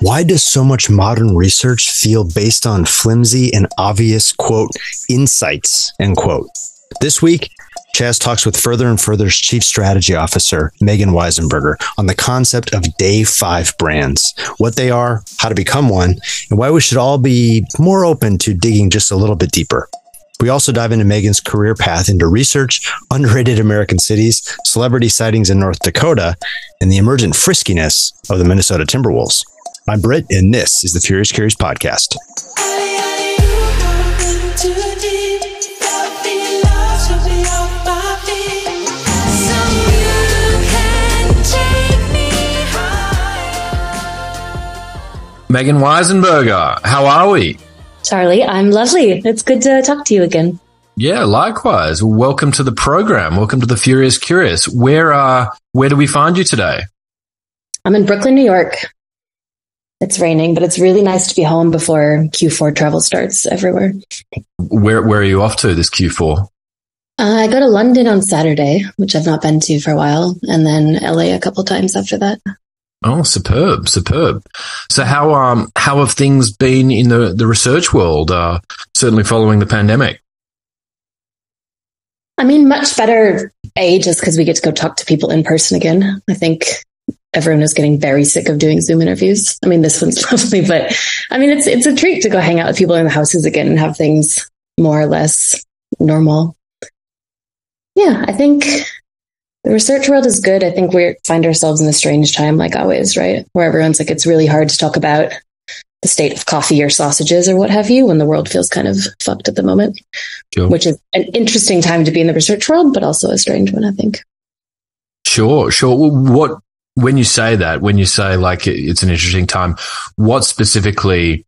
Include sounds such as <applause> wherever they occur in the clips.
Why does so much modern research feel based on flimsy and obvious, quote, insights, end quote? This week, Chas talks with Further and Further's Chief Strategy Officer, Megan Weisenberger, on the concept of Day 5 brands, what they are, how to become one, and why we should all be more open to digging just a little bit deeper. We also dive into Megan's career path into research, underrated American cities, celebrity sightings in North Dakota, and the emergent friskiness of the Minnesota Timberwolves. I'm Britt, and this is the Furious Curious Podcast. Megan Weisenberger, how are we? Charlie, I'm lovely. It's good to talk to you again. Yeah, likewise. Welcome to the program. Welcome to the Furious Curious. Where uh where do we find you today? I'm in Brooklyn, New York. It's raining, but it's really nice to be home before Q4 travel starts everywhere. Where where are you off to this Q4? Uh, I go to London on Saturday, which I've not been to for a while, and then LA a couple times after that. Oh, superb, superb. So how um how have things been in the the research world? Uh, certainly following the pandemic. I mean, much better. A just because we get to go talk to people in person again. I think everyone is getting very sick of doing Zoom interviews. I mean, this one's <laughs> lovely, but I mean, it's it's a treat to go hang out with people in the houses again and have things more or less normal. Yeah, I think the research world is good. I think we find ourselves in a strange time, like always, right? Where everyone's like, it's really hard to talk about the state of coffee or sausages or what have you when the world feels kind of fucked at the moment, sure. which is an interesting time to be in the research world, but also a strange one, I think. Sure, sure. What, when you say that, when you say like it's an interesting time, what specifically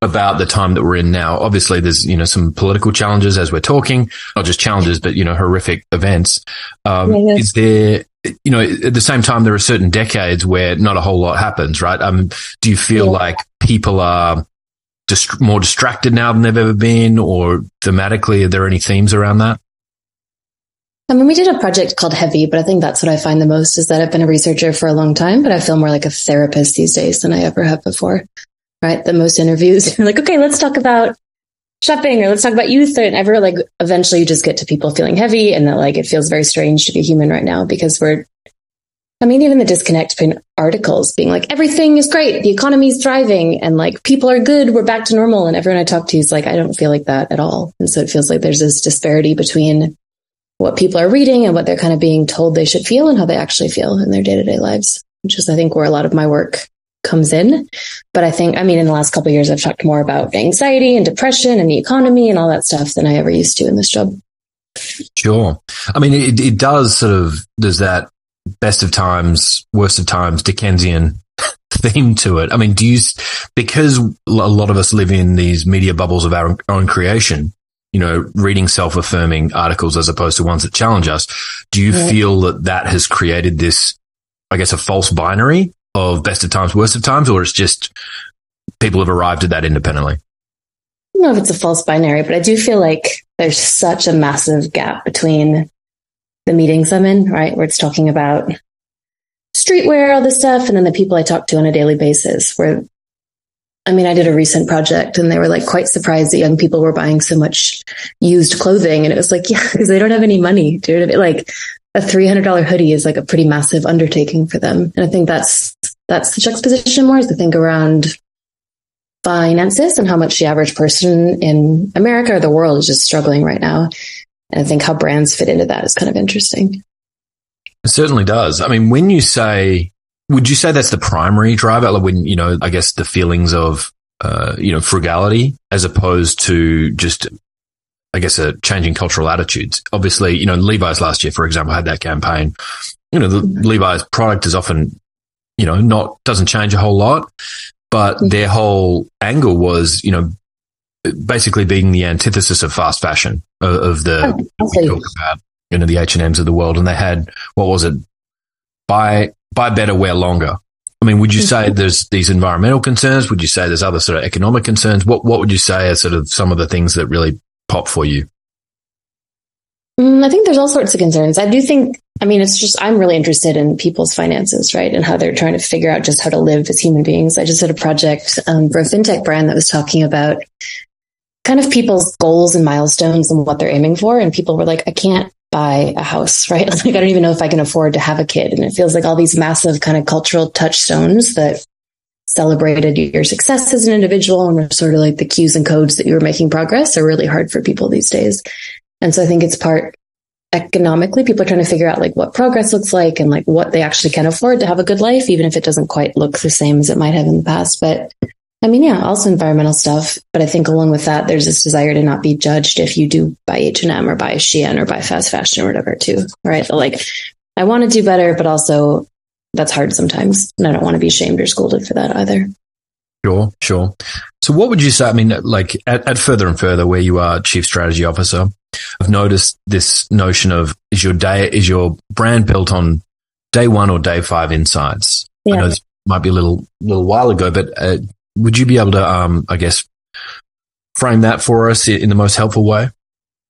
about the time that we're in now. Obviously, there's, you know, some political challenges as we're talking, not just challenges, but, you know, horrific events. Um, yeah, Is there, you know, at the same time, there are certain decades where not a whole lot happens, right? Um, do you feel yeah. like people are dist- more distracted now than they've ever been or thematically, are there any themes around that? I mean, we did a project called Heavy, but I think that's what I find the most is that I've been a researcher for a long time, but I feel more like a therapist these days than I ever have before right? The most interviews, you're <laughs> like, okay, let's talk about shopping or let's talk about youth and ever like eventually you just get to people feeling heavy and that like it feels very strange to be human right now because we're I mean, even the disconnect between articles being like, everything is great. The economy is thriving and like people are good. We're back to normal. And everyone I talk to is like, I don't feel like that at all. And so it feels like there's this disparity between what people are reading and what they're kind of being told they should feel and how they actually feel in their day to day lives, which is, I think, where a lot of my work comes in. But I think, I mean, in the last couple years, I've talked more about anxiety and depression and the economy and all that stuff than I ever used to in this job. Sure. I mean, it, it does sort of, there's that best of times, worst of times, Dickensian <laughs> theme to it. I mean, do you, because a lot of us live in these media bubbles of our own creation, you know, reading self-affirming articles as opposed to ones that challenge us, do you yeah. feel that that has created this, I guess, a false binary of best of times, worst of times, or it's just people have arrived at that independently? I don't know if it's a false binary, but I do feel like there's such a massive gap between the meetings I'm in, right? Where it's talking about streetwear, all this stuff, and then the people I talk to on a daily basis where I mean, I did a recent project and they were like quite surprised that young people were buying so much used clothing. And it was like, <laughs> yeah, because they don't have any money. Dude. Like a $300 hoodie is like a pretty massive undertaking for them. And I think that's, that's the juxtaposition more is the thing around finances and how much the average person in America or the world is just struggling right now. And I think how brands fit into that is kind of interesting. It certainly does. I mean, when you say, would you say that's the primary driver? Like when, you know, I guess the feelings of, uh, you know, frugality as opposed to just I guess, a changing cultural attitudes. Obviously, you know, Levi's last year, for example, had that campaign. You know, the Levi's product is often, you know, not, doesn't change a whole lot, but mm-hmm. their whole angle was, you know, basically being the antithesis of fast fashion of, of the, oh, we talk about, you know, the H&Ms of the world. And they had, what was it? Buy, buy better, wear longer. I mean, would you say mm-hmm. there's these environmental concerns? Would you say there's other sort of economic concerns? What, what would you say are sort of some of the things that really pop for you? Mm, I think there's all sorts of concerns. I do think I mean, it's just, I'm really interested in people's finances, right? And how they're trying to figure out just how to live as human beings. I just did a project um, for a fintech brand that was talking about kind of people's goals and milestones and what they're aiming for. And people were like, I can't buy a house, <laughs> right? Like, I don't even know if I can afford to have a kid. And it feels like all these massive kind of cultural touchstones that celebrated your success as an individual and were sort of like the cues and codes that you were making progress are really hard for people these days. And so I think it's part economically, people are trying to figure out like what progress looks like and like what they actually can afford to have a good life, even if it doesn't quite look the same as it might have in the past. But I mean, yeah, also environmental stuff. But I think along with that, there's this desire to not be judged if you do buy H&M or buy Shein or buy fast fashion or whatever too. Right. Like I want to do better, but also that's hard sometimes. And I don't want to be shamed or scolded for that either. Sure, sure. So what would you say? I mean, like at, at further and further where you are chief strategy officer, I've noticed this notion of is your day, is your brand built on day one or day five insights? Yeah. I know this might be a little, little while ago, but uh, would you be able to, um, I guess, frame that for us in the most helpful way?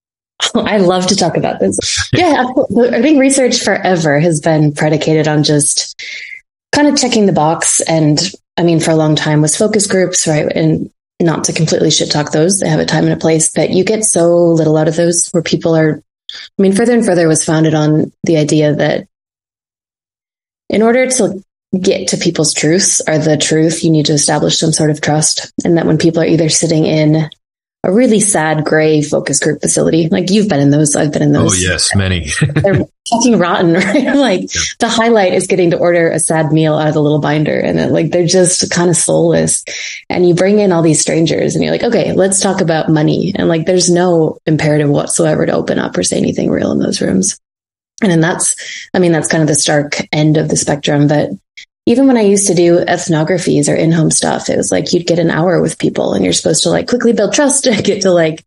<laughs> I love to talk about this. Yeah, I think research forever has been predicated on just kind of checking the box. And I mean, for a long time was focus groups, right? And not to completely shit talk those, they have a time and a place, but you get so little out of those where people are. I mean, further and further was founded on the idea that in order to get to people's truths or the truth, you need to establish some sort of trust. And that when people are either sitting in a really sad gray focus group facility, like you've been in those, I've been in oh, those. Oh, yes, many. <laughs> they're fucking rotten, <laughs> right? like yeah. the highlight is getting to order a sad meal out of the little binder and it, like they're just kind of soulless. And you bring in all these strangers and you're like, okay, let's talk about money. And like there's no imperative whatsoever to open up or say anything real in those rooms. And then that's, I mean, that's kind of the stark end of the spectrum. But even when I used to do ethnographies or in home stuff, it was like you'd get an hour with people and you're supposed to like quickly build trust <laughs> and get to like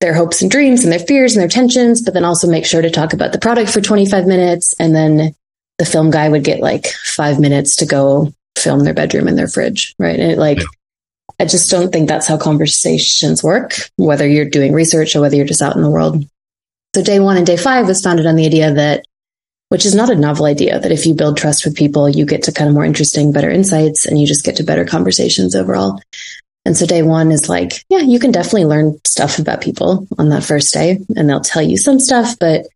their hopes and dreams and their fears and their tensions, but then also make sure to talk about the product for 25 minutes. And then the film guy would get like five minutes to go film their bedroom and their fridge. Right. And it like, yeah. I just don't think that's how conversations work, whether you're doing research or whether you're just out in the world. So day one and day five was founded on the idea that which is not a novel idea that if you build trust with people, you get to kind of more interesting, better insights and you just get to better conversations overall. And so day one is like, yeah, you can definitely learn stuff about people on that first day and they'll tell you some stuff, but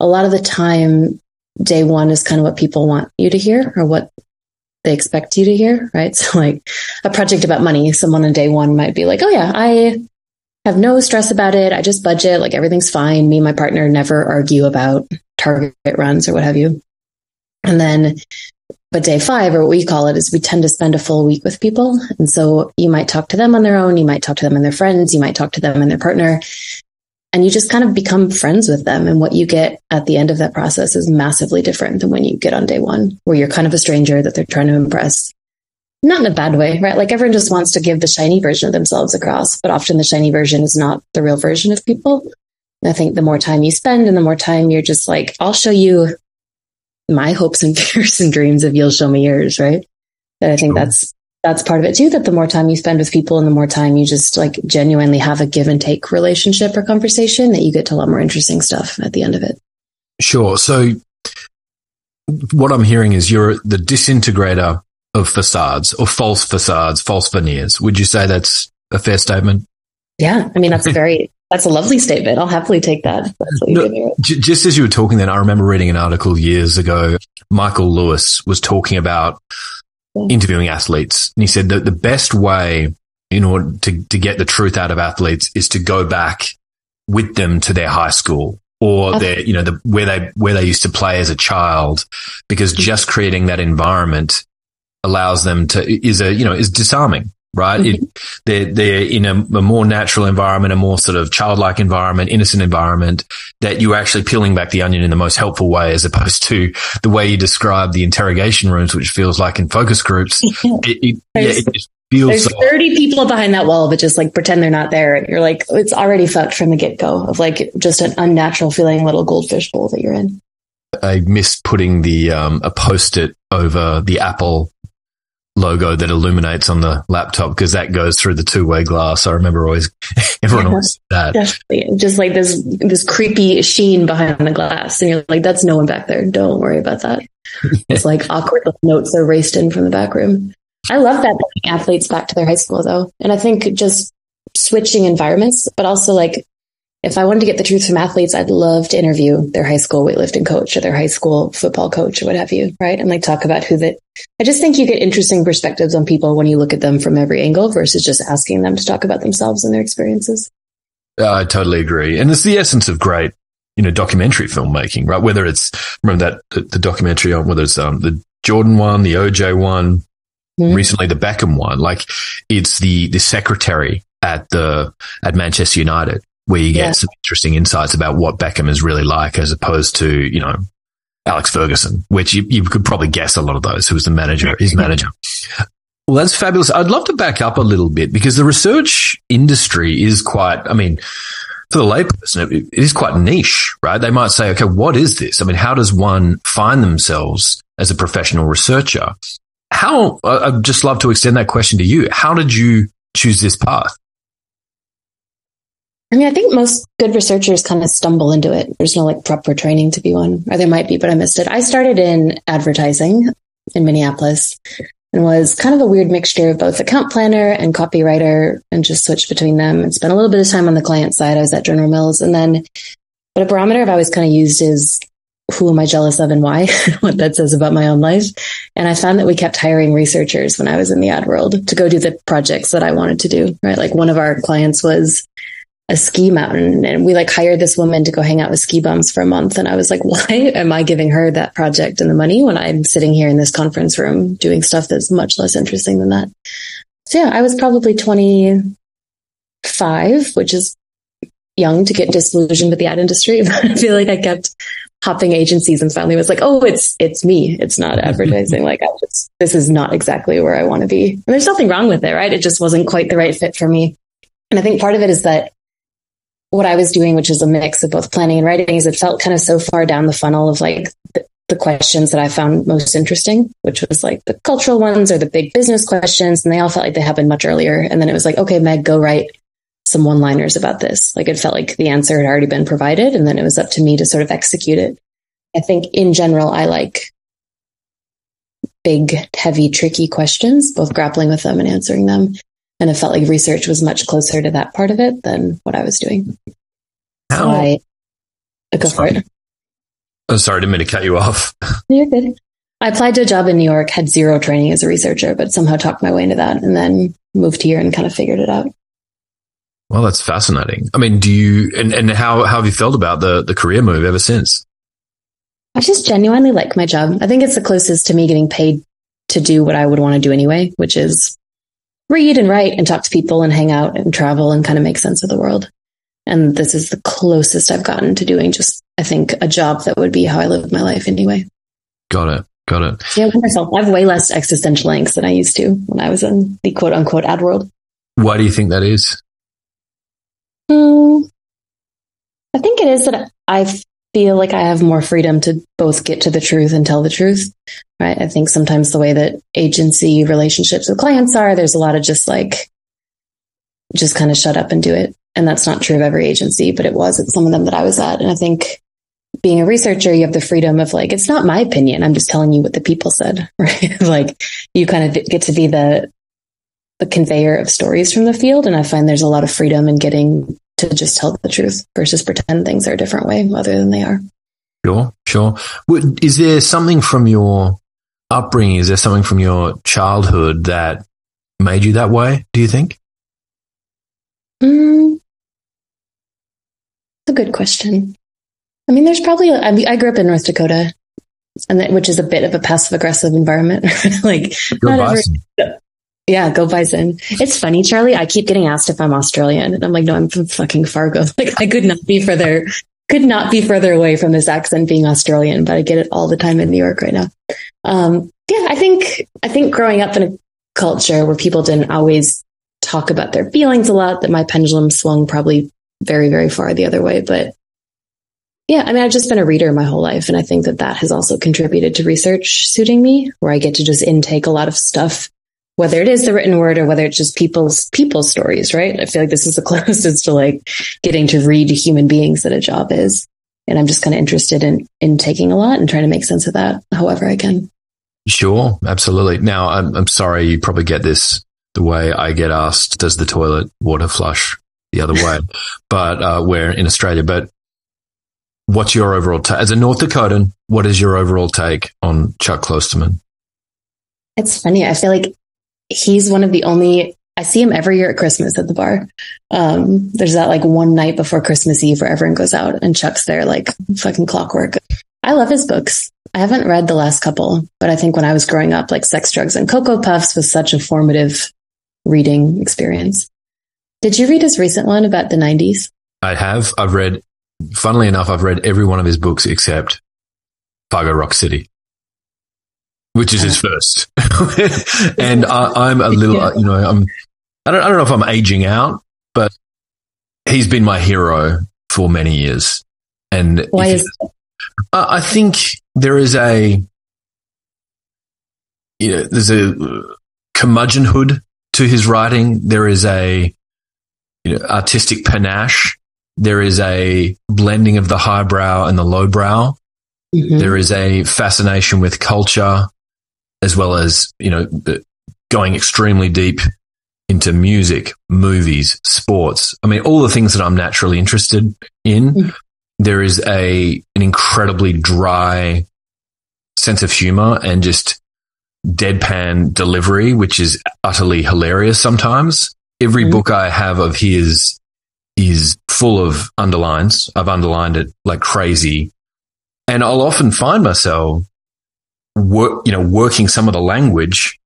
a lot of the time, day one is kind of what people want you to hear or what they expect you to hear, right? <laughs> So like a project about money, someone on day one might be like, oh yeah, I have no stress about it. I just budget, like everything's fine. Me and my partner never argue about target runs or what have you. And then, but day five, or what we call it, is we tend to spend a full week with people. And so you might talk to them on their own. You might talk to them and their friends. You might talk to them and their partner. And you just kind of become friends with them. And what you get at the end of that process is massively different than when you get on day one, where you're kind of a stranger that they're trying to impress. Not in a bad way, right? Like everyone just wants to give the shiny version of themselves across, but often the shiny version is not the real version of people. I think the more time you spend and the more time you're just like, I'll show you my hopes and <laughs> fears and dreams if you'll show me yours, right? But I think sure. that's that's part of it too, that the more time you spend with people and the more time you just like genuinely have a give and take relationship or conversation, that you get to a lot more interesting stuff at the end of it. Sure. So what I'm hearing is you're the disintegrator of facades or false facades, false veneers. Would you say that's a fair statement? Yeah. I mean, that's <laughs> very, that's a lovely statement. I'll happily take that. No, just as you were talking then, I remember reading an article years ago. Michael Lewis was talking about interviewing athletes. And he said that the best way in order to, to get the truth out of athletes is to go back with them to their high school or okay. their, you know, the, where they, where they used to play as a child, because mm-hmm. just creating that environment allows them to, is a, you know, is disarming right? It, they're, they're in a, a, more natural environment, a more sort of childlike environment, innocent environment that you're actually peeling back the onion in the most helpful way, as opposed to the way you describe the interrogation rooms, which feels like in focus groups. <laughs> It, it, yeah, it just feels There's so 30 people behind that wall, but just like pretend they're not there. And you're like, it's already fucked from the get go of like just an unnatural feeling little goldfish bowl that you're in. I miss putting the, um, a post it over the Apple logo that illuminates on the laptop because that goes through the two way glass. I remember always <laughs> everyone Yeah. always that. Definitely. Just like this this creepy sheen behind the glass. And you're like, that's no one back there. Don't worry about that. <laughs> It's like awkward notes are raced in from the back room. I love that athletes back to their high school though. And I think just switching environments, but also like if I wanted to get the truth from athletes, I'd love to interview their high school weightlifting coach or their high school football coach or what have you, right? And like talk about who that I just think you get interesting perspectives on people when you look at them from every angle versus just asking them to talk about themselves and their experiences. I totally agree. And it's the essence of great, you know, documentary filmmaking, right? Whether it's, remember that, the, documentary on whether it's um, the Jordan one, the OJ one, Mhm. recently the Beckham one, like it's the, the secretary at the, at Manchester United where you get Yeah. some interesting insights about what Beckham is really like as opposed to, you know, Alex Ferguson, which you, you could probably guess a lot of those who was the manager, his manager. Well, that's fabulous. I'd love to back up a little bit because the research industry is quite, I mean, for the layperson, it, it is quite niche, right? They might say, okay, what is this? I mean, how does one find themselves as a professional researcher? How, I'd just love to extend that question to you. How did you choose this path? I mean, I think most good researchers kind of stumble into it. There's no like proper training to be one, or there might be, but I missed it. I started in advertising in Minneapolis and was kind of a weird mixture of both account planner and copywriter and just switched between them and spent a little bit of time on the client side. I was at General Mills and then, but a barometer I've always kind of used is who am I jealous of and why, <laughs> what that says about my own life. And I found that we kept hiring researchers when I was in the ad world to go do the projects that I wanted to do, right? Like one of our clients was a ski mountain and we like hired this woman to go hang out with ski bums for a month. And I was like, <laughs> why am I giving her that project and the money when I'm sitting here in this conference room doing stuff that's much less interesting than that? So yeah, I was probably 25, which is young to get disillusioned with the ad industry. But <laughs> I feel like I kept hopping agencies and finally was like, oh, it's, it's me. It's not advertising. like just, this is not exactly where I want to be. And there's nothing wrong with it, right? It just wasn't quite the right fit for me. And I think part of it is that what I was doing, which is a mix of both planning and writing, is it felt kind of so far down the funnel of like the, the questions that I found most interesting, which was like the cultural ones or the big business questions. And they all felt like they happened much earlier. And then it was like, okay, Meg, go write some one liners about this. Like it felt like the answer had already been provided. And then it was up to me to sort of execute it. I think in general, I like big, heavy, tricky questions, both grappling with them and answering them. And it felt like research was much closer to that part of it than what I was doing. So How, I uh, go for it. oh, sorry, didn't mean to cut you off. <laughs> You're good. I applied to a job in New York, had zero training as a researcher, but somehow talked my way into that and then moved here and kind of figured it out. Well, that's fascinating. I mean, do you, and, and how, how have you felt about the, the career move ever since? I just genuinely like my job. I think it's the closest to me getting paid to do what I would want to do anyway, which is read and write and talk to people and hang out and travel and kind of make sense of the world. And this is the closest I've gotten to doing just, I think, a job that would be how I live my life anyway. Got it. Got it. Yeah, myself, I have way less existential angst than I used to when I was in the quote unquote ad world. Why do you think that is? Hmm. I think it is that I feel like I have more freedom to both get to the truth and tell the truth. Right. I think sometimes the way that agency relationships with clients are, there's a lot of just like, just kind of shut up and do it. And that's not true of every agency, but it was at some of them that I was at. And I think being a researcher, you have the freedom of like, it's not my opinion. I'm just telling you what the people said, <laughs> right? <laughs> like you kind of get to be the, the conveyor of stories from the field. And I find there's a lot of freedom in getting to just tell the truth versus pretend things are a different way other than they are. Sure, sure. Is there something from your upbringing? Is there something from your childhood that made you that way? Do you think? Mm, it's a good question. I mean, there's probably, I, mean, I grew up in North Dakota and that, which is a bit of a passive aggressive environment. <laughs> like, not every-. Yeah, go bison. It's funny, Charlie. I keep getting asked if I'm Australian and I'm like, no, I'm from fucking Fargo. <laughs> Like I could not be further, could not be further away from this accent being Australian, but I get it all the time in New York right now. Um, yeah, I think, I think growing up in a culture where people didn't always talk about their feelings a lot, that my pendulum swung probably very, very far the other way. But yeah, I mean, I've just been a reader my whole life. And I think that that has also contributed to research suiting me, where I get to just intake a lot of stuff whether it is the written word or whether it's just people's people's stories, right? I feel like this is the <laughs> closest to like getting to read human beings that a job is. And I'm just kind of interested in in taking a lot and trying to make sense of that however I can. Sure, absolutely. Now, I'm, I'm sorry, you probably get this the way I get asked, does the toilet water flush the other way? <laughs> but uh, we're in Australia. But what's your overall take? As a North Dakotan, what is your overall take on Chuck Klosterman? It's funny. I feel like he's one of the only I see him every year at Christmas at the bar. Um, there's that like one night before Christmas Eve where everyone goes out and Chuck's there like fucking clockwork. I love his books. I haven't read the last couple, but I think when I was growing up, like Sex, Drugs, and Cocoa Puffs was such a formative reading experience. Did you read his recent one about the 90s? I have. I've read, funnily enough, I've read every one of his books except Fargo Rock City which is his first. <laughs> and I, am a little, yeah. you know, I'm, I don't, I don't know if I'm aging out, but he's been my hero for many years. And why is I think there is a, you know, there's a curmudgeonhood to his writing. There is a, you know, artistic panache. There is a blending of the highbrow and the lowbrow. Mm-hmm. There is a fascination with culture as well as, you know, going extremely deep into music, movies, sports. I mean, all the things that I'm naturally interested in. Mm-hmm. There is a, an incredibly dry sense of humor and just deadpan delivery, which is utterly hilarious sometimes. Every mm-hmm. book I have of his is full of underlines. I've underlined it like crazy. And I'll often find myself work, you know, working some of the language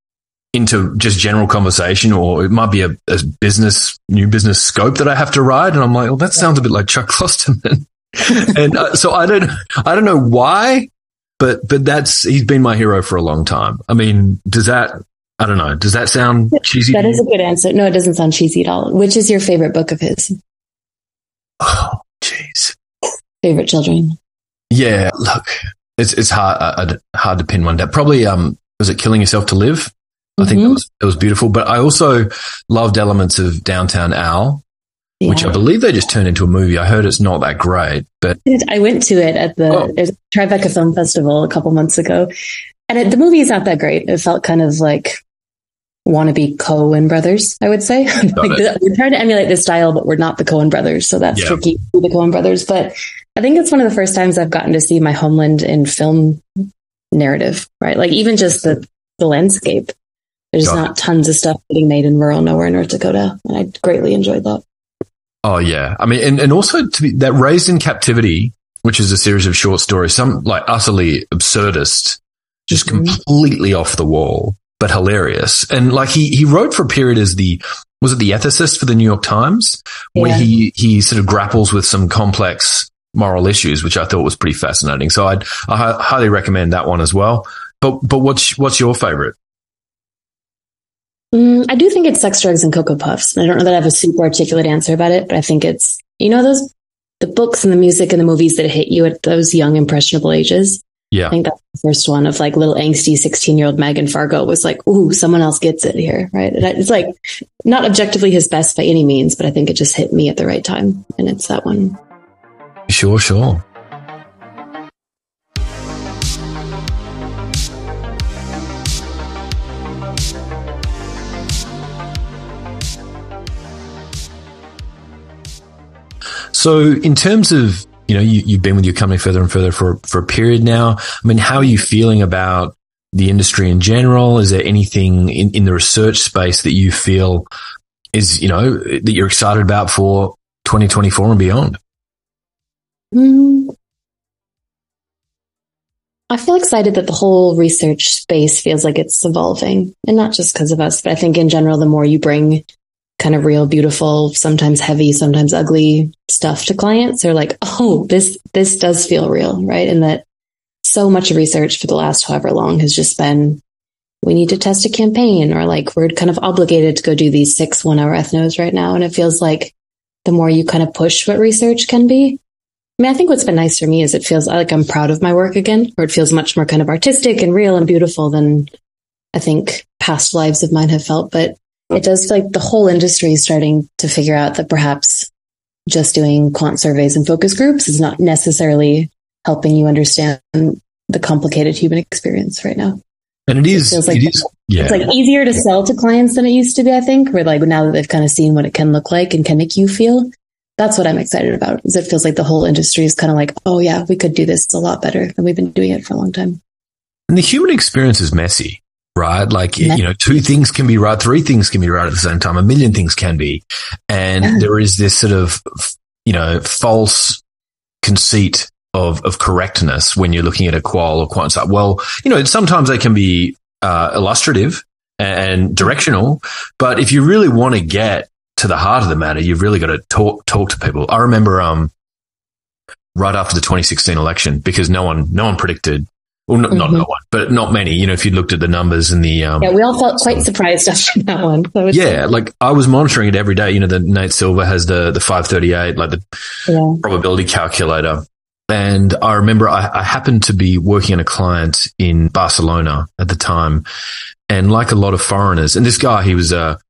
into just general conversation, or it might be a, a, business, new business scope that I have to write. And I'm like, well, that sounds a bit like Chuck Klosterman. <laughs> and uh, so I don't, I don't know why, but, but that's, he's been my hero for a long time. I mean, does that, I don't know, does that sound cheesy? That is a good answer. No, it doesn't sound cheesy at all. Which is your favorite book of his? Oh, jeez. Favorite children? Yeah, look, it's it's hard uh, hard to pin one down. Probably um was it Killing Yourself to Live? I think it mm-hmm. was it was beautiful. But I also loved elements of Downtown Owl, yeah. which I believe they just turned into a movie. I heard it's not that great, but I went to it at the oh. Tribeca Film Festival a couple months ago, and it, the movie is not that great. It felt kind of like wannabe Coen brothers, I would say. <laughs> like we're trying to emulate this style, but we're not the Coen brothers, so that's yeah. tricky. The Coen brothers, but I think it's one of the first times I've gotten to see my homeland in film narrative, right? Like even just the, the landscape. There's Got not it. tons of stuff getting made in rural nowhere, North Dakota. And I greatly enjoyed that. Oh yeah. I mean, and, and also to be that raised in captivity, which is a series of short stories, some like utterly absurdist, just mm-hmm. completely off the wall, but hilarious. And like he, he wrote for a period as the, was it the ethicist for the New York Times yeah. where he, he sort of grapples with some complex moral issues, which I thought was pretty fascinating. So I'd I highly recommend that one as well. But but what's what's your favorite? Mm, I do think it's sex, drugs, and cocoa puffs. I don't know that I have a super articulate answer about it, but I think it's you know those the books and the music and the movies that hit you at those young impressionable ages. Yeah, I think that's the first one of like little angsty sixteen year old Megan Fargo was like, "Ooh, someone else gets it here," right? And it's like not objectively his best by any means, but I think it just hit me at the right time, and it's that one. Sure, sure. So, in terms of you know, you, have been with your company further and further for for a period now. I mean, how are you feeling about the industry in general? Is there anything in, in the research space that you feel is you know that you're excited about for 2024 and beyond? Mm. I feel excited that the whole research space feels like it's evolving and not just because of us, but I think in general, the more you bring kind of real, beautiful, sometimes heavy, sometimes ugly stuff to clients, they're like, Oh, this, this does feel real. Right. And that so much research for the last however long has just been, we need to test a campaign or like we're kind of obligated to go do these six one hour ethnos right now. And it feels like the more you kind of push what research can be, I mean, I think what's been nice for me is it feels like I'm proud of my work again, or it feels much more kind of artistic and real and beautiful than I think past lives of mine have felt, but it does feel like the whole industry is starting to figure out that perhaps just doing quant surveys and focus groups is not necessarily helping you understand the complicated human experience right now. And it is, it, like, it is, yeah. It's like easier to sell to clients than it used to be, I think, where like now that they've kind of seen what it can look like and can make you feel. That's what I'm excited about. Is it feels like the whole industry is kind of like, oh yeah, we could do this a lot better than we've been doing it for a long time. And the human experience is messy, right? Like, messy. you know, two things can be right, three things can be right at the same time, a million things can be. And yeah. there is this sort of, you know, false conceit of, of correctness when you're looking at a qual or quant site. Well, you know, sometimes they can be uh, illustrative and directional, but if you really want to get to the heart of the matter, you've really got to talk talk to people. I remember um, right after the 2016 election because no one no one predicted well, not, mm-hmm. not, no one, but not many. You know, if you looked at the numbers and the um, yeah, we all felt quite surprised after <laughs> that one. yeah, like I was monitoring it every day. You know, the Nate Silver has the the five thirty eight, like the yeah. probability calculator, and I remember I, I, happened to be working on a client in Barcelona at the time. And like a lot of foreigners, and this guy, he was, uh, he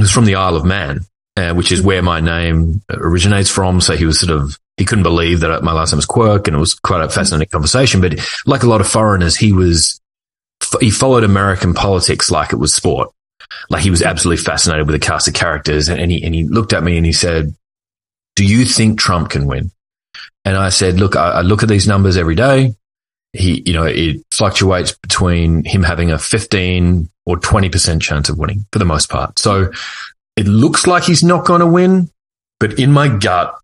was from the Isle of Man, uh, which is where my name originates from. So he was sort of, he couldn't believe that my last name was Quirk and it was quite a fascinating conversation. But like a lot of foreigners, he was, he followed American politics like it was sport. Like he was absolutely fascinated with the cast of characters. And, and he, and he looked at me and he said, do you think Trump can win? And I said, look, I, I look at these numbers every day. He, you know, it fluctuates between him having a 15 or 20% chance of winning for the most part. So it looks like he's not going to win, but in my gut,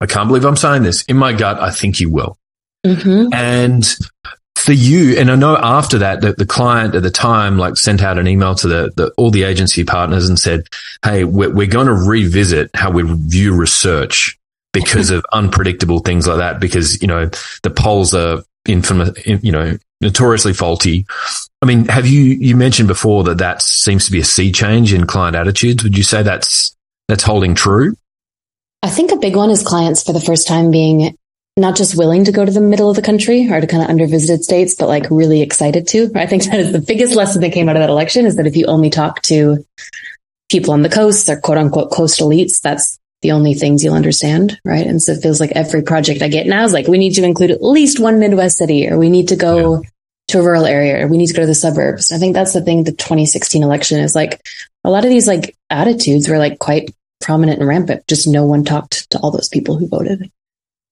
I can't believe I'm saying this. In my gut, I think he will. Mm-hmm. And for you, and I know after that, that the, client at the time like sent out an email to the, the all the agency partners and said, "Hey, we're, we're going to revisit how we view research because of unpredictable things like that. Because, you know, the polls are infamous, you know, notoriously faulty. I mean, have you, you mentioned before that that seems to be a sea change in client attitudes. Would you say that's, that's holding true? I think a big one is clients for the first time being not just willing to go to the middle of the country or to kind of undervisited states, but like really excited to. I think that is the biggest lesson that came out of that election is that if you only talk to people on the coast or quote unquote coastal elites, that's the only things you'll understand, right? And so it feels like every project I get now is like, we need to include at least one Midwest city, or we need to go yeah. to a rural area, or we need to go to the suburbs. I think that's the thing. The 2016 election is like a lot of these like attitudes were like quite prominent and rampant. Just no one talked to all those people who voted.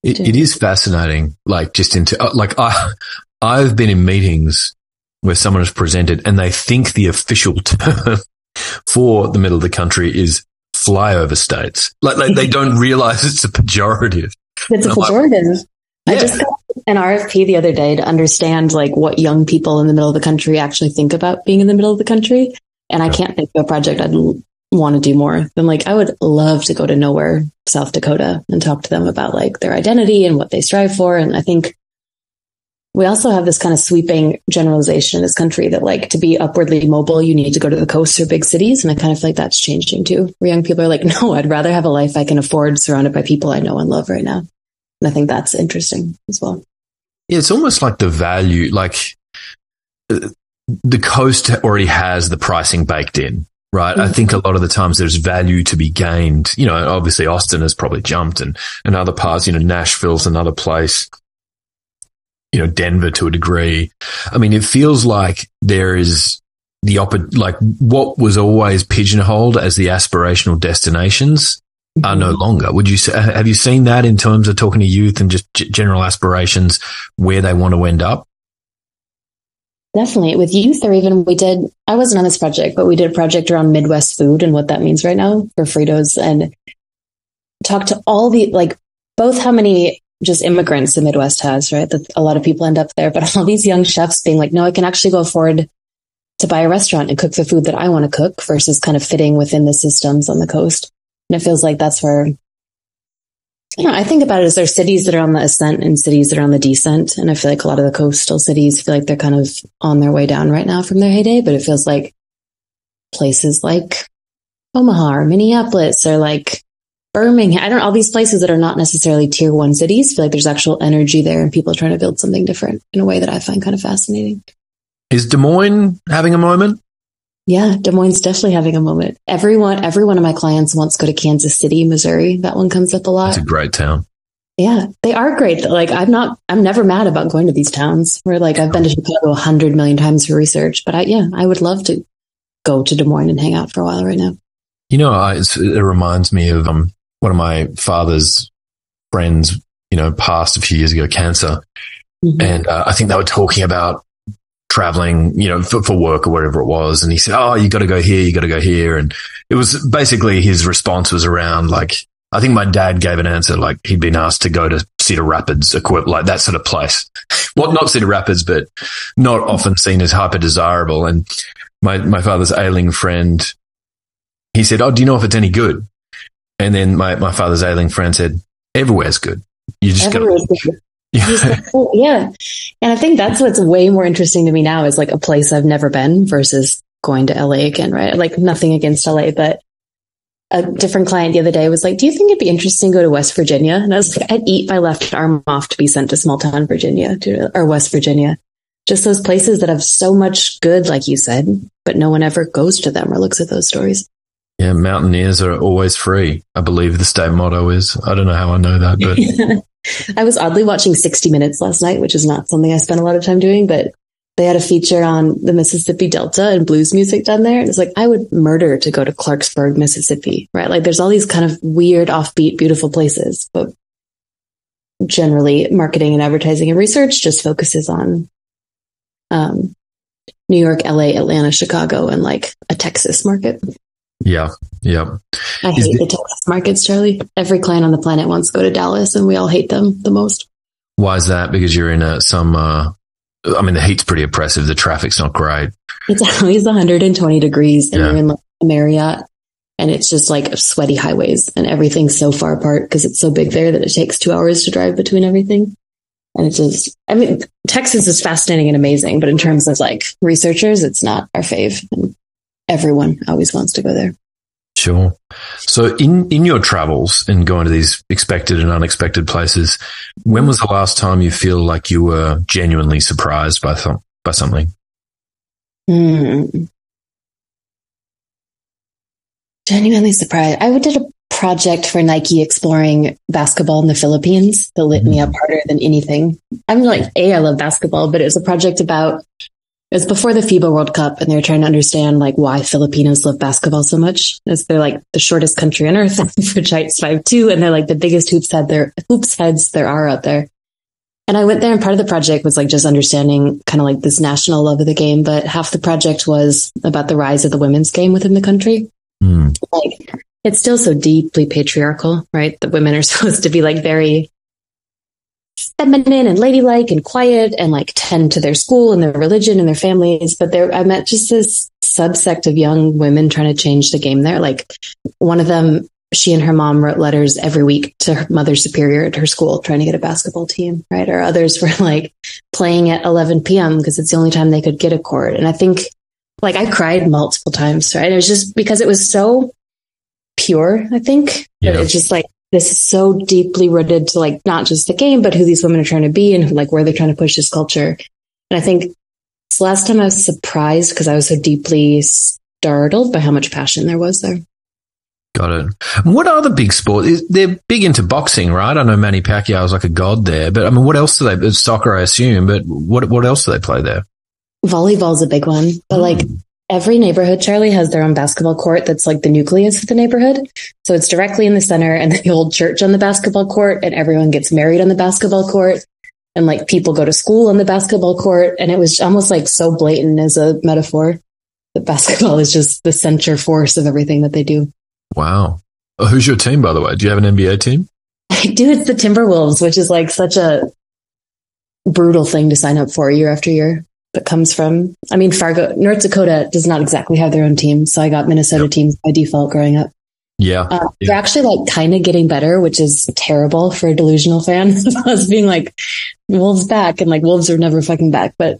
it, it is fascinating. Like just into uh, like I, I've been in meetings where someone has presented and they think the official <laughs> term for the middle of the country is flyover states. Like, like they don't <laughs> realize it's a pejorative. It's a pejorative. Like, yeah. I just got an RFP the other day to understand like what young people in the middle of the country actually think about being in the middle of the country. And I can't think of a project I'd want to do more than like, I would love to go to nowhere, South Dakota and talk to them about like their identity and what they strive for. And I think we also have this kind of sweeping generalization in this country that like to be upwardly mobile, you need to go to the coast or big cities. And I kind of feel like that's changing too, where young people are like, <laughs> no, I'd rather have a life I can afford surrounded by people I know and love right now. And I think that's interesting as well. Yeah, it's almost like the value, like uh, the coast already has the pricing baked in, right? Mm-hmm. I think a lot of the times there's value to be gained. You know, obviously Austin has probably jumped and, and other parts, you know, Nashville's another place you know, Denver to a degree. I mean, it feels like there is the op- like what was always pigeonholed as the aspirational destinations mm-hmm. are no longer. Would you say, have you seen that in terms of talking to youth and just g- general aspirations where they want to end up? Definitely with youth or even we did, I wasn't on this project, but we did a project around Midwest food and what that means right now for Fritos and talked to all the, like both how many just immigrants the Midwest has, right? That a lot of people end up there, but <laughs> all these young chefs being like, no, I can actually go afford to buy a restaurant and cook the food that I want to cook versus kind of fitting within the systems on the coast. And it feels like that's where, you know, I think about it as there's cities that are on the ascent and cities that are on the descent. And I feel like a lot of the coastal cities feel like they're kind of on their way down right now from their heyday, but it feels like places like Omaha or Minneapolis or like Birmingham, I don't know, all these places that are not necessarily tier one cities feel like there's actual energy there and people are trying to build something different in a way that I find kind of fascinating. Is Des Moines having a moment? Yeah, Des Moines definitely having a moment. Everyone, every one of my clients wants to go to Kansas City, Missouri. That one comes up a lot. It's a great town. Yeah, they are great. Like I'm not, I'm never mad about going to these towns where like I've been to Chicago a hundred million times for research, but I, yeah, I would love to go to Des Moines and hang out for a while right now. You know, I, it reminds me of um, one of my father's friends, you know, passed a few years ago, cancer. Mm-hmm. And uh, I think they were talking about traveling, you know, for, for, work or whatever it was. And he said, Oh, you got to go here. You got to go here. And it was basically his response was around like, I think my dad gave an answer like he'd been asked to go to Cedar Rapids, equip like that sort of place. <laughs> well, not Cedar Rapids, but not often seen as hyper desirable. And my, my father's ailing friend, he said, Oh, do you know if it's any good? And then my, my father's ailing friend said, Everywhere's good. You just got. Yeah. <laughs> Oh, yeah. And I think that's what's way more interesting to me now is like a place I've never been versus going to LA again, right? Like nothing against LA, but a different client the other day was like, do you think it'd be interesting to go to West Virginia? And I was like, I'd eat my left arm off to be sent to small town Virginia to, or West Virginia. Just those places that have so much good, like you said, but no one ever goes to them or looks at those stories. Yeah, mountaineers are always free. I believe the state motto is. I don't know how I know that, but <laughs> I was oddly watching 60 Minutes last night, which is not something I spend a lot of time doing, but they had a feature on the Mississippi Delta and blues music down there. And it's like, I would murder to go to Clarksburg, Mississippi, right? Like there's all these kind of weird, offbeat, beautiful places, but generally marketing and advertising and research just focuses on, um, New York, LA, Atlanta, Chicago, and like a Texas market. Yeah. Yeah. I hate the Texas markets, Charlie. Every client on the planet wants to go to Dallas and we all hate them the most. Why is that? Because you're in a, some, uh, I mean, the heat's pretty oppressive. The traffic's not great. It's <laughs> always 120 degrees and yeah. you're in like a Marriott and it's just like sweaty highways and everything's so far apart because it's so big there that it takes two hours to drive between everything. And it's just, I mean, Texas is fascinating and amazing, but in terms of like researchers, it's not our fave. And everyone always wants to go there. Sure. So in, in your travels and going to these expected and unexpected places, when was the last time you feel like you were genuinely surprised by, th- by something? Mm. Genuinely surprised. I did a project for Nike exploring basketball in the Philippines that lit mm-hmm. me up harder than anything. I'm like, A, I love basketball, but it was a project about it was before the FIBA World Cup and they were trying to understand like why Filipinos love basketball so much. As they're like the shortest country on earth <laughs> for Giants five two, and they're like the biggest hoops head there hoops heads there are out there. And I went there and part of the project was like just understanding kind of like this national love of the game, but half the project was about the rise of the women's game within the country. Mm. Like it's still so deeply patriarchal, right? That women are <laughs> supposed to be like very feminine and ladylike and quiet and like tend to their school and their religion and their families. But there, I met just this subsect of young women trying to change the game there. Like one of them, she and her mom wrote letters every week to her mother superior at her school trying to get a basketball team, right? Or others <laughs> were like playing at 11 p.m. because it's the only time they could get a court. And I think like I cried multiple times, right? It was just because it was so pure, I think. Yeah. It's just like this is so deeply rooted to like not just the game, but who these women are trying to be and like where they're trying to push this culture. And I think it's the last time I was surprised because I was so deeply startled by how much passion there was there. Got it. What are the big sports? They're big into boxing, right? I know Manny Pacquiao is like a god there, but I mean, what else do they? Soccer, I assume, but what what else do they play there? Volleyball's a big one, but mm. Every neighborhood, Charlie, has their own basketball court that's like the nucleus of the neighborhood. So it's directly in the center and the old church on the basketball court and everyone gets married on the basketball court and like people go to school on the basketball court. And it was almost like so blatant as a metaphor that basketball is just the center force of everything that they do. Wow. Oh, who's your team, by the way? Do you have an NBA team? I do. It's the Timberwolves, which is like such a brutal thing to sign up for year after year that comes from, I mean, Fargo, North Dakota does not exactly have their own team. So I got Minnesota yep. teams by default growing up. Yeah. Uh, yeah. They're actually like kind of getting better, which is terrible for a delusional fan. <laughs> Us being like, Wolves back and like Wolves are never fucking back, but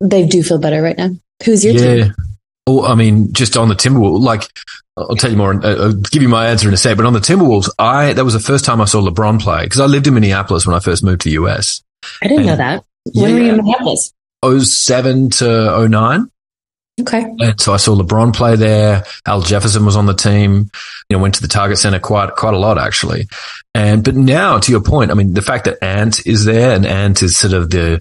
they do feel better right now. Who's your yeah. team? Oh, I mean, just on the Timberwolves, like, I'll tell you more, uh, I'll give you my answer in a sec, but on the Timberwolves, I, that was the first time I saw LeBron play because I lived in Minneapolis when I first moved to the US. I didn't and, know that. When yeah, were you in Minneapolis? 07 to 09. Okay. And so I saw LeBron play there. Al Jefferson was on the team. You know, went to the Target Center quite quite a lot actually. And but now, to your point, I mean, the fact that Ant is there and Ant is sort of the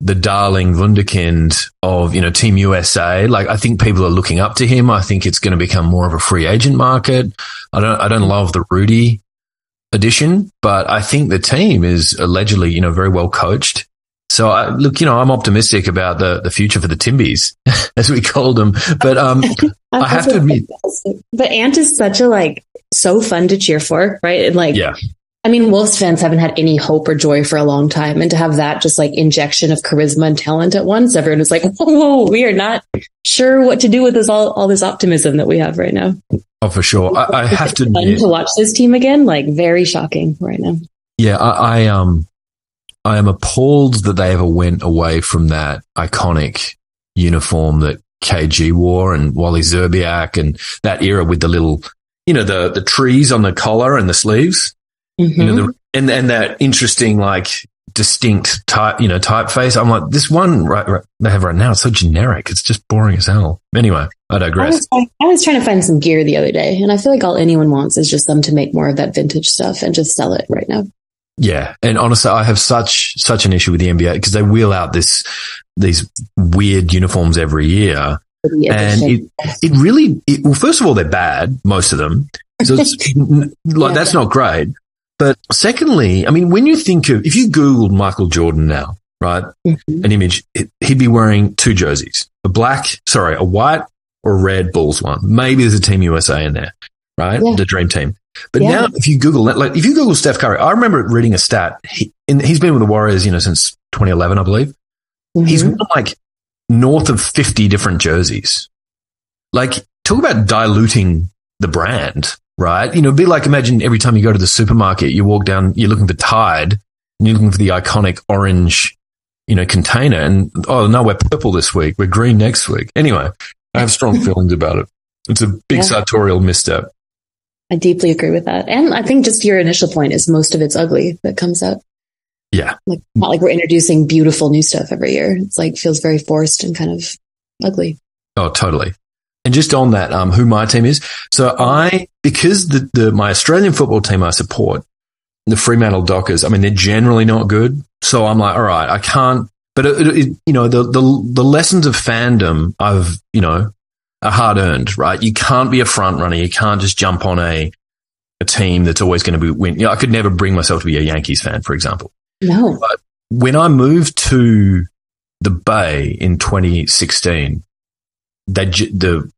the darling wunderkind of you know Team USA. Like I think people are looking up to him. I think it's going to become more of a free agent market. I don't I don't love the Rudy addition, but I think the team is allegedly you know very well coached. So I, look, you know, I'm optimistic about the, the future for the Timbies, <laughs> as we called them. But um, <laughs> I have to admit, but Ant is such a like so fun to cheer for, right? And like, yeah, I mean, Wolves fans haven't had any hope or joy for a long time, and to have that just like injection of charisma and talent at once, everyone is like, <laughs> "Whoa, we are not sure what to do with this all all this optimism that we have right now." Oh, for sure. I, I have to admit, to watch this team again, like very shocking right now. Yeah, I, I um I am appalled that they ever went away from that iconic uniform that KG wore and Wally Szczerbiak and that era with the little, you know, the, the trees on the collar and the sleeves, mm-hmm. you know, the, and, and that interesting, like distinct type, you know, typeface. I'm like, this one right, right, they have right now, it's so generic. It's just boring as hell. Anyway, I digress. I was, I was trying to find some gear the other day and I feel like all anyone wants is just them to make more of that vintage stuff and just sell it right now. Yeah. And honestly, I have such, such an issue with the NBA because they wheel out this, these weird uniforms every year. And it, it really, it, well, first of all, they're bad, most of them. So it's <laughs> like, yeah. that's not great. But secondly, I mean, when you think of, if you Googled Michael Jordan now, right, mm-hmm. an image, it, he'd be wearing two jerseys, a black, sorry, a white or a red Bulls one. Maybe there's a Team USA in there, right? Yeah. The dream team. But yeah. now, if you Google like if you Google Steph Curry, I remember reading a stat. He, in, he's been with the Warriors, you know, since 2011, I believe. Mm-hmm. He's worn like north of 50 different jerseys. Like, talk about diluting the brand, right? You know, be like imagine every time you go to the supermarket, you walk down, you're looking for Tide, and you're looking for the iconic orange, you know, container, and oh no, we're purple this week, we're green next week. Anyway, I have strong <laughs> feelings about it. It's a big yeah. sartorial misstep. I deeply agree with that. And I think just your initial point is most of it's ugly that comes out. Yeah. Like not like we're introducing beautiful new stuff every year. It's like feels very forced and kind of ugly. Oh, totally. And just on that, um, who my team is. So I, because the, the, my Australian football team I support, the Fremantle Dockers, I mean, they're generally not good. So I'm like, all right, I can't, but it, it, you know, the, the, the lessons of fandom I've, you know, are hard earned, right? You can't be a front runner. You can't just jump on a, a team that's always going to be win. You know, I could never bring myself to be a Yankees fan, for example. No. But when I moved to the Bay in 2016, they, the,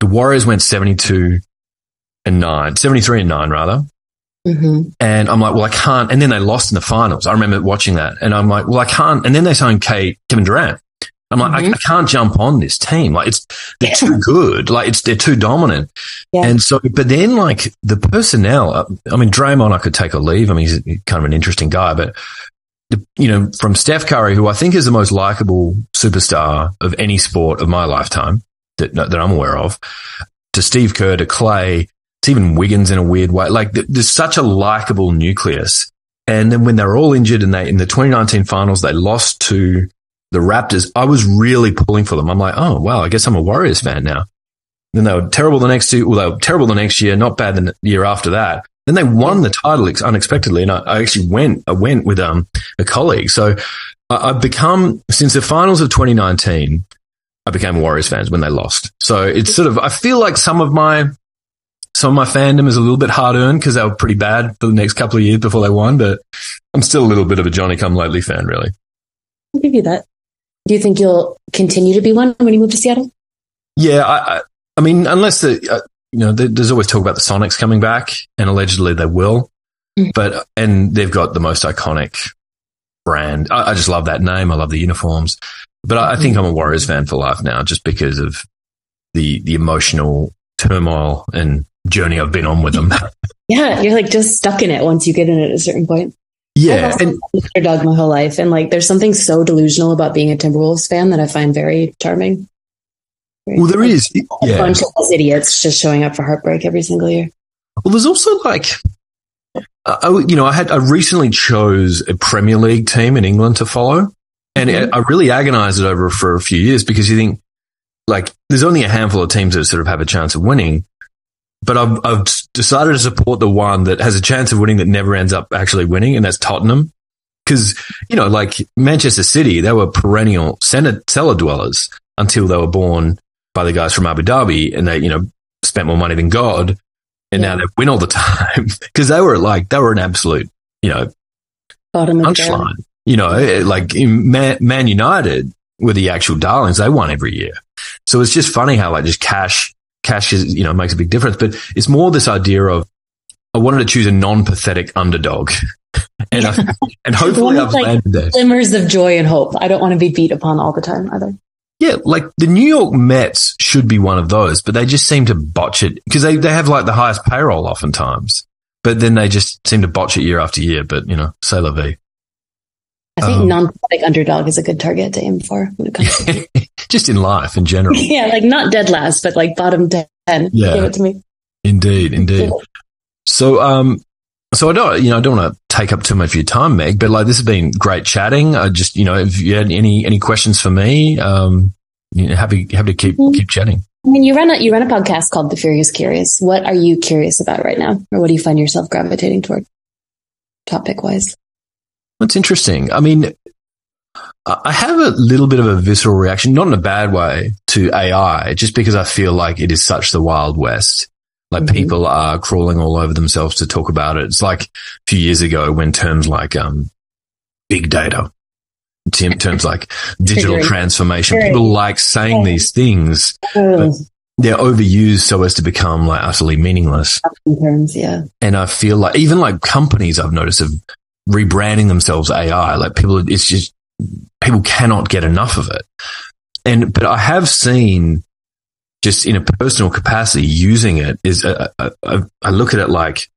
the Warriors went 72 and nine, 73 and nine rather. Mm-hmm. And I'm like, well, I can't. And then they lost in the finals. I remember watching that and I'm like, well, I can't. And then they signed Kate, Kevin Durant. I'm like, mm-hmm. I, I, can't jump on this team. Like it's, they're yeah. too good. Like it's, they're too dominant. Yeah. And so, but then like the personnel, uh, I mean, Draymond, I could take a leave. I mean, he's kind of an interesting guy, but the, you know, from Steph Curry, who I think is the most likable superstar of any sport of my lifetime that, that I'm aware of, to Steve Kerr, to Klay, to even Wiggins in a weird way. Like there's such a likable nucleus. And then when they're all injured and they, in the 2019 finals, they lost to the Raptors, I was really pulling for them. I'm like, oh, wow, I guess I'm a Warriors fan now. Then they were terrible the next two, well, they were terrible the next year, not bad the year after that. Then they won the title unexpectedly. And I, I actually went, I went with, um, a colleague. So I, I've become, since the finals of 2019, I became Warriors fans when they lost. So it's sort of, I feel like some of my, some of my fandom is a little bit hard earned because they were pretty bad for the next couple of years before they won, but I'm still a little bit of a Johnny come lately fan, really. I'll give you that. Do you think you'll continue to be one when you move to Seattle? Yeah, I, I mean, unless the, uh, you know, there's always talk about the Sonics coming back, and allegedly they will. Mm-hmm. But and they've got the most iconic brand. I, I, just love that name. I love the uniforms. But I, I think I'm a Warriors fan for life now, just because of the the emotional turmoil and journey I've been on with them. <laughs> yeah, you're like just stuck in it once you get in at a certain point. Yeah, and underdog my whole life, and like there's something so delusional about being a Timberwolves fan that I find very charming. Well, there like, is a yeah. bunch of idiots just showing up for heartbreak every single year. Well, there's also like, I, you know, I had I recently chose a Premier League team in England to follow, And Mhm. I really agonized it over for a few years because you think like there's only a handful of teams that sort of have a chance of winning. But I've, I've decided to support the one that has a chance of winning that never ends up actually winning, and that's Tottenham. Because, you know, like Manchester City, they were perennial cellar dwellers until they were born by the guys from Abu Dhabi and they, you know, spent more money than God. And Yeah. now they win all the <laughs> time because they were like, they were an absolute, you know, Bottom of the barrel. punchline. You know, like in Man, Man United were the actual darlings. They won every year. So it's just funny how like just cash, cash is, you know, makes a big difference. But it's more this idea of I wanted to choose a non-pathetic underdog. <laughs> and I, and hopefully I've like, landed there. Glimmers of joy and hope. I don't want to be beat upon all the time either. Yeah, like the New York Mets should be one of those, but they just seem to botch it because they, they have like the highest payroll oftentimes, but then they just seem to botch it year after year. But you know, say la vie. I think Um, non-pathetic underdog is a good target to aim for when it comes to <laughs> just in life in general. <laughs> yeah, like not dead last, but like bottom ten. Yeah. Give it to me. Indeed, indeed. So, um, so I don't, you know, I don't want to take up too much of your time, Meg, but like this has been great chatting. I just, you know, if you had any, any questions for me, um, you know, happy, happy to keep, Mm. keep chatting. I mean, you run a you run a podcast called The Furious Curious. What are you curious about right now, or what do you find yourself gravitating toward, topic wise? That's interesting. I mean, I have a little bit of a visceral reaction, not in a bad way to AI, just because I feel like it is such the wild west. Like Mhm. people are crawling all over themselves to talk about it. It's like a few years ago when terms like, um, big data, term- terms like digital transformation, people like saying these things. Oh, They're overused so as to become like utterly meaningless. terms, yeah. And I feel like even like companies I've noticed have rebranding themselves AI. Like people, it's just, people cannot get enough of it. And, but I have seen just in a personal capacity using it is, uh, uh, uh, I look at it like,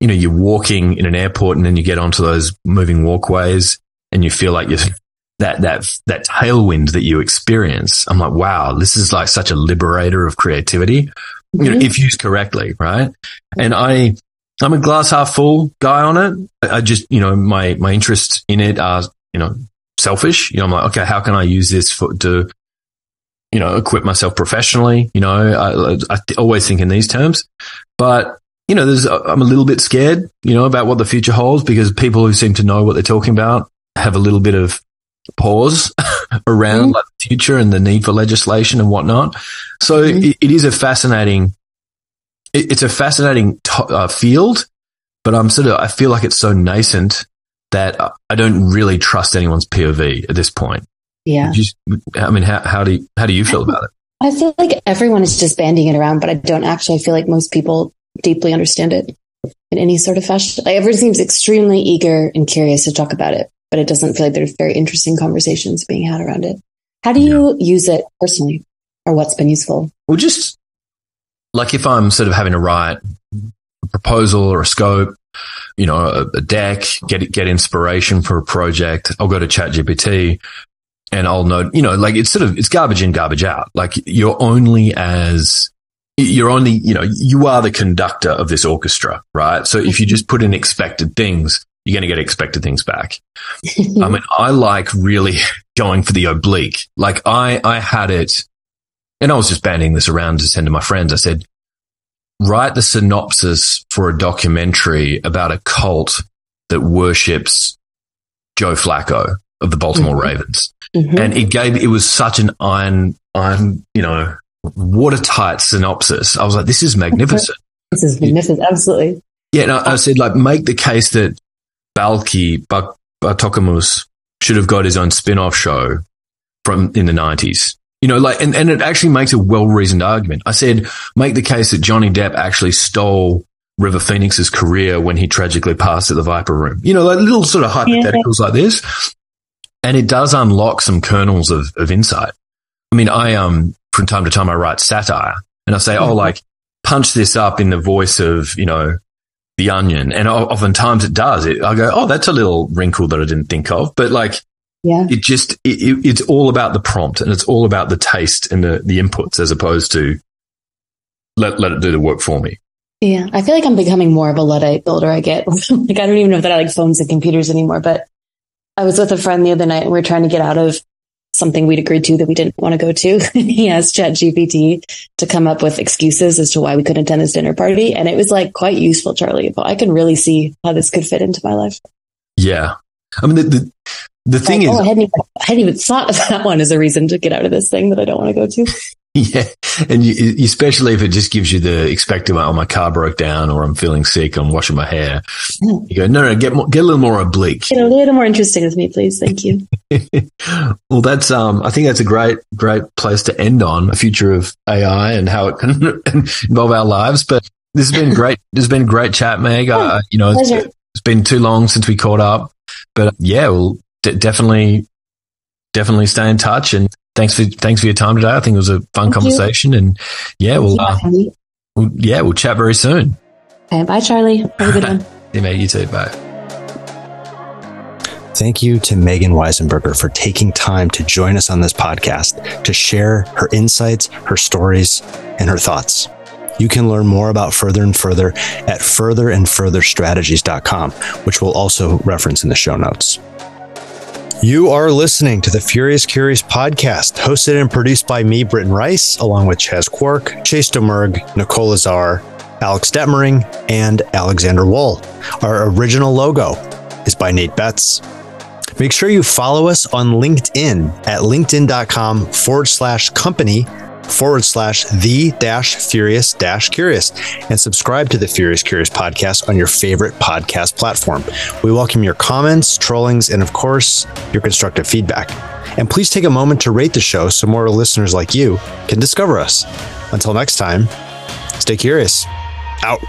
you know, you're walking in an airport and then you get onto those moving walkways and you feel like you're, that, that, that tailwind that you experience. I'm like, wow, this is like such a liberator of creativity you know, Mhm. if used correctly, right? And I, I'm a glass half full guy on it. I just, you know, my, my interests in it are, you know, selfish. You know, I'm like, okay, how can I use this for, to, you know, equip myself professionally? You know, I, I th- always think in these terms, but you know, there's, I'm a little bit scared, you know, about what the future holds because people who seem to know what they're talking about have a little bit of pause <laughs> around Mhm. like the future and the need for legislation and whatnot. So Mhm. it, it is a fascinating, it, it's a fascinating to, uh, field, but I'm sort of, I feel like it's so nascent that I- don't really trust anyone's POV at this point. Yeah. Just, I mean, how, how do you, how do you feel about it? I feel like everyone is just banding it around, but I don't actually feel like most people deeply understand it in any sort of fashion. Like everyone seems extremely eager and curious to talk about it, but it doesn't feel like there's very interesting conversations being had around it. How do you use it personally or what's been useful? Well, just like if I'm sort of having to write a proposal or a scope, you know, a, a deck, get get inspiration for a project, I'll go to ChatGPT and I'll know, you know, like it's sort of it's garbage in, garbage out. Like you're only as you're only, you know, you are the conductor of this orchestra, right? So if you just put in expected things, you're going to get expected things back. <laughs> I mean, I like really <laughs> going for the oblique. Like I, I had it and I was just banding this around to send to my friends. I said, write the synopsis for a documentary about a cult that worships Joe Flacco of the Baltimore Mhm. Ravens. Mhm. And it gave, it was such an iron, iron, you know, watertight synopsis. I was like, this is magnificent. This is magnificent. Absolutely. Yeah, and I, I said like make the case that Balki Bak- Bartokomous should have got his own spin-off show from in the nineties. You know, like, and, and it actually makes a well-reasoned argument. I said make the case that Johnny Depp actually stole River Phoenix's career when he tragically passed at the Viper Room. You know, like little sort of hypotheticals like this, and it does unlock some kernels of, of insight. I mean, I um from time to time I write satire, and I say, oh, Mhm. like punch this up in the voice of you know the onion. And oftentimes it does. It, I go, oh, that's a little wrinkle that I didn't think of. But like, Yeah. it just, it, it, it's all about the prompt and it's all about the taste and the, the inputs as opposed to let, let it do the work for me. Yeah. I feel like I'm becoming more of a Luddite builder. I get. <laughs> like, I don't even know that I like phones and computers anymore, but I was with a friend the other night and we are trying to get out of something we'd agreed to that we didn't want to go to. <laughs> he asked ChatGPT to come up with excuses as to why we couldn't attend this dinner party. And it was like quite useful, Charlie. But I can really see how this could fit into my life. Yeah. I mean, the, the, the thing like, is, oh, I, hadn't even, I hadn't even thought of <laughs> that one as a reason to get out of this thing that I don't want to go to. <laughs> Yeah. And you, especially if it just gives you the expected, oh, my car broke down or I'm feeling sick, I'm washing my hair. You go, no, no, get more, get a little more oblique. Get a little more interesting with me, please. Thank you. <laughs> well, that's, um, I think that's a great, great place to end on a future of AI and how it can involve our lives. But this has been great. This has been great chat, Meg. Oh, uh, you know, it's, it's been too long since we caught up, but yeah, we'll d- definitely, definitely stay in touch and thanks for thanks for your time today. I think it was a fun Thank conversation, you. and yeah, we'll, uh, we'll, yeah we'll chat very soon. Okay, bye, Charlie. Have a good <laughs> one. yeah, mate. You too. Bye. Thank you to Megan Weisenberger for taking time to join us on this podcast to share her insights, her stories, and her thoughts. You can learn more about Further and Further at furtherandfurtherstrategies.com, which we'll also reference in the show notes. You are listening to the Furious Curious podcast, hosted and produced by me, Britton Rice, along with Chas Quark, Chase Domergue, Nicole Azar, Alex Detmering, and Alexander Wool. Our original logo is by Nate Betts. Make sure you follow us on LinkedIn at linkedin.com forward slash company forward slash the dash furious dash curious and subscribe to the Furious Curious podcast on your favorite podcast platform. We welcome your comments, trollings, and of course, your constructive feedback. And please take a moment to rate the show so more listeners like you can discover us. Until next time, stay curious. Out.